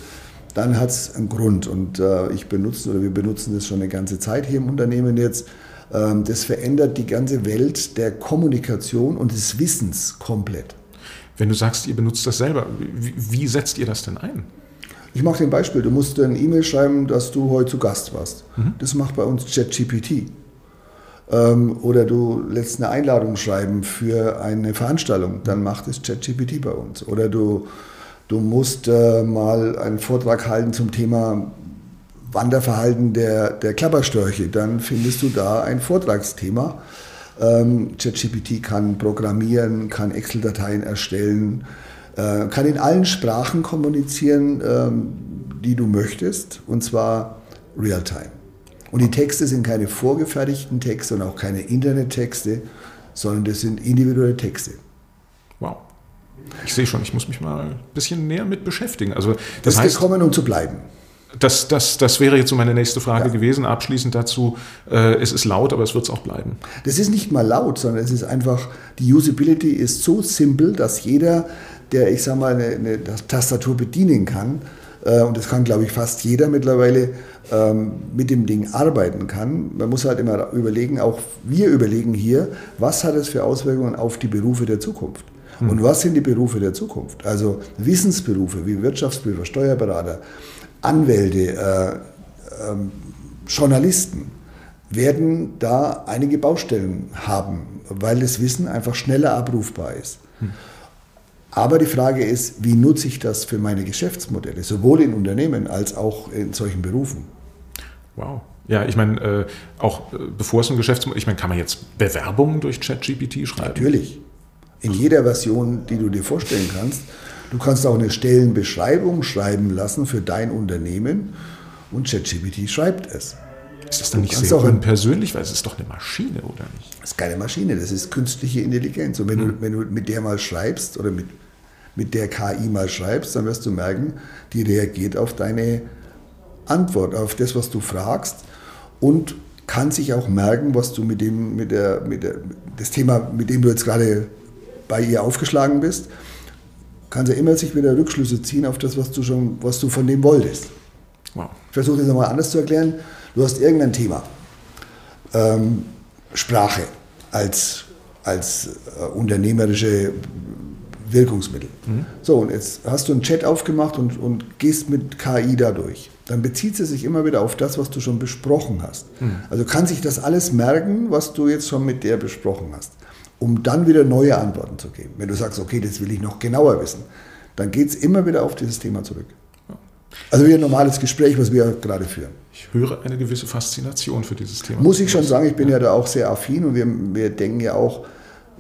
dann hat es einen Grund. Und äh, ich benutze oder wir benutzen das schon eine ganze Zeit hier im Unternehmen jetzt. Ähm, das verändert die ganze Welt der Kommunikation und des Wissens komplett. Wenn du sagst, ihr benutzt das selber, wie, wie setzt ihr das denn ein? Ich mache dir ein Beispiel. Du musst eine E-Mail schreiben, dass du heute zu Gast warst. Mhm. Das macht bei uns ChatGPT. Ähm, oder du lässt eine Einladung schreiben für eine Veranstaltung, dann macht es ChatGPT bei uns. Oder du, du musst äh, mal einen Vortrag halten zum Thema Wanderverhalten der, der Klapperstörche, dann findest du da ein Vortragsthema. Ähm, ChatGPT kann programmieren, kann Excel-Dateien erstellen, äh, kann in allen Sprachen kommunizieren, ähm, die du möchtest, und zwar real-time. Und die Texte sind keine vorgefertigten Texte und auch keine Internettexte, sondern das sind individuelle Texte. Wow. Ich sehe schon, ich muss mich mal ein bisschen näher mit beschäftigen. Also, das, das heißt, gekommen, um zu bleiben. Das, das, das wäre jetzt so meine nächste Frage ja. gewesen. Abschließend dazu, äh, es ist laut, aber es wird es auch bleiben. Das ist nicht mal laut, sondern es ist einfach, die Usability ist so simpel, dass jeder, der, ich sage mal, eine, eine Tastatur bedienen kann, äh, und das kann, glaube ich, fast jeder mittlerweile ähm, mit dem Ding arbeiten kann. Man muss halt immer überlegen, auch wir überlegen hier, was hat es für Auswirkungen auf die Berufe der Zukunft? Hm. Und was sind die Berufe der Zukunft? Also Wissensberufe wie Wirtschaftsprüfer, Steuerberater, Anwälte, äh, äh, Journalisten werden da einige Baustellen haben, weil das Wissen einfach schneller abrufbar ist. Hm. Aber die Frage ist, wie nutze ich das für meine Geschäftsmodelle, sowohl in Unternehmen als auch in solchen Berufen? Wow. Ja, ich meine, äh, auch äh, bevor es ein Geschäftsmodell, ich meine, kann man jetzt Bewerbungen durch ChatGPT schreiben? Natürlich. In jeder Version, die du dir vorstellen kannst. Du kannst auch eine Stellenbeschreibung schreiben lassen für dein Unternehmen und ChatGPT schreibt es. Ist das dann nicht sehr unpersönlich, weil es ist doch eine Maschine, oder nicht? Das ist keine Maschine, das ist künstliche Intelligenz. Und wenn, hm. du, wenn du mit der mal schreibst oder mit mit der KI mal schreibst, dann wirst du merken, die reagiert auf deine Antwort, auf das, was du fragst und kann sich auch merken, was du mit dem, mit der, mit der, das Thema, mit dem du jetzt gerade bei ihr aufgeschlagen bist, kann sie immer sich wieder Rückschlüsse ziehen auf das, was du schon, was du von dem wolltest. Wow. Ich versuche das nochmal anders zu erklären. Du hast irgendein Thema. Ähm, Sprache als, als äh, unternehmerische Wirkungsmittel. Mhm. So, und jetzt hast du einen Chat aufgemacht und, und gehst mit KI da durch. Dann bezieht sie sich immer wieder auf das, was du schon besprochen hast. Mhm. Also kann sich das alles merken, was du jetzt schon mit der besprochen hast, um dann wieder neue Antworten zu geben. Wenn du sagst, okay, das will ich noch genauer wissen, dann geht es immer wieder auf dieses Thema zurück. Also wie ein normales Gespräch, was wir gerade führen. Ich höre eine gewisse Faszination für dieses Thema. Muss ich schon sagen, ich bin ja, ja da auch sehr affin und wir, wir denken ja auch,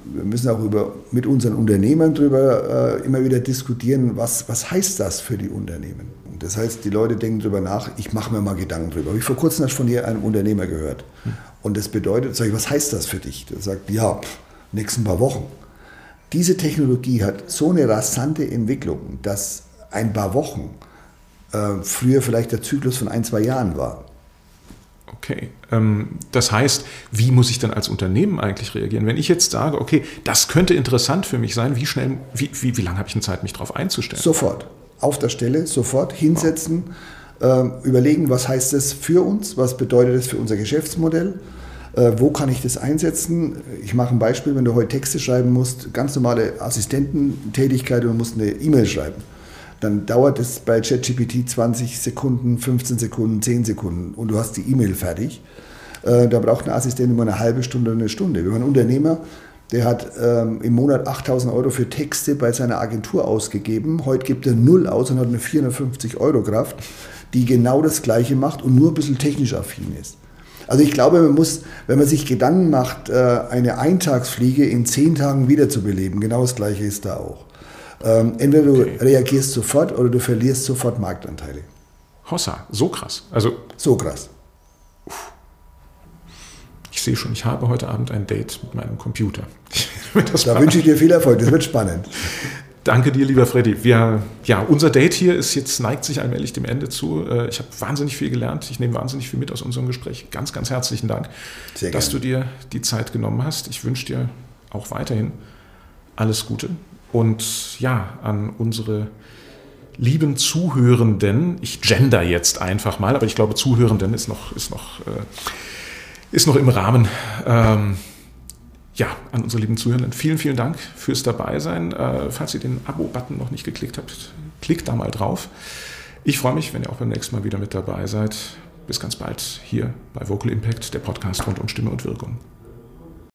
wir müssen auch über, mit unseren Unternehmern darüber äh, immer wieder diskutieren, was, was heißt das für die Unternehmen. Das heißt, die Leute denken darüber nach, ich mache mir mal Gedanken darüber. Habe ich vor kurzem von dir einem Unternehmer gehört. Und das bedeutet, sag ich, was heißt das für dich? Der sagt, ja, pff, nächsten paar Wochen. Diese Technologie hat so eine rasante Entwicklung, dass ein paar Wochen äh, früher vielleicht der Zyklus von ein, zwei Jahren war. Okay, ähm, das heißt, wie muss ich dann als Unternehmen eigentlich reagieren? Wenn ich jetzt sage, okay, das könnte interessant für mich sein, wie schnell, wie, wie, wie lange habe ich denn Zeit, mich darauf einzustellen? Sofort, auf der Stelle, sofort hinsetzen, wow. äh, überlegen, was heißt das für uns, was bedeutet das für unser Geschäftsmodell, äh, wo kann ich das einsetzen? Ich mache ein Beispiel, wenn du heute Texte schreiben musst, ganz normale Assistententätigkeit und musst eine E-Mail schreiben dann dauert es bei ChatGPT 20 Sekunden, 15 Sekunden, 10 Sekunden und du hast die E-Mail fertig. Äh, da braucht ein Assistent immer eine halbe Stunde oder eine Stunde. Wir haben einen Unternehmer, der hat ähm, im Monat 8000 Euro für Texte bei seiner Agentur ausgegeben. Heute gibt er null aus und hat eine 450 Euro Kraft, die genau das Gleiche macht und nur ein bisschen technisch affin ist. Also ich glaube, man muss, wenn man sich Gedanken macht, äh, eine Eintagsfliege in zehn Tagen wiederzubeleben, genau das Gleiche ist da auch. Ähm, entweder du okay. reagierst sofort oder du verlierst sofort Marktanteile. Hossa, so krass. Also so krass. Ich sehe schon, ich habe heute Abend ein Date mit meinem Computer. da wünsche ich dir viel Erfolg, das wird spannend. Danke dir, lieber Freddy. Wir, ja, unser Date hier ist jetzt neigt sich allmählich dem Ende zu. Äh, ich habe wahnsinnig viel gelernt. Ich nehme wahnsinnig viel mit aus unserem Gespräch. Ganz, ganz herzlichen Dank, dass du dir die Zeit genommen hast. Ich wünsche dir auch weiterhin alles Gute. Und ja, an unsere lieben Zuhörenden, ich gender jetzt einfach mal, aber ich glaube, Zuhörenden ist noch, ist noch, äh, ist noch im Rahmen. Ähm, ja, an unsere lieben Zuhörenden, vielen, vielen Dank fürs Dabeisein. Äh, falls ihr den Abo-Button noch nicht geklickt habt, klickt da mal drauf. Ich freue mich, wenn ihr auch beim nächsten Mal wieder mit dabei seid. Bis ganz bald hier bei Vocal Impact, der Podcast rund um Stimme und Wirkung.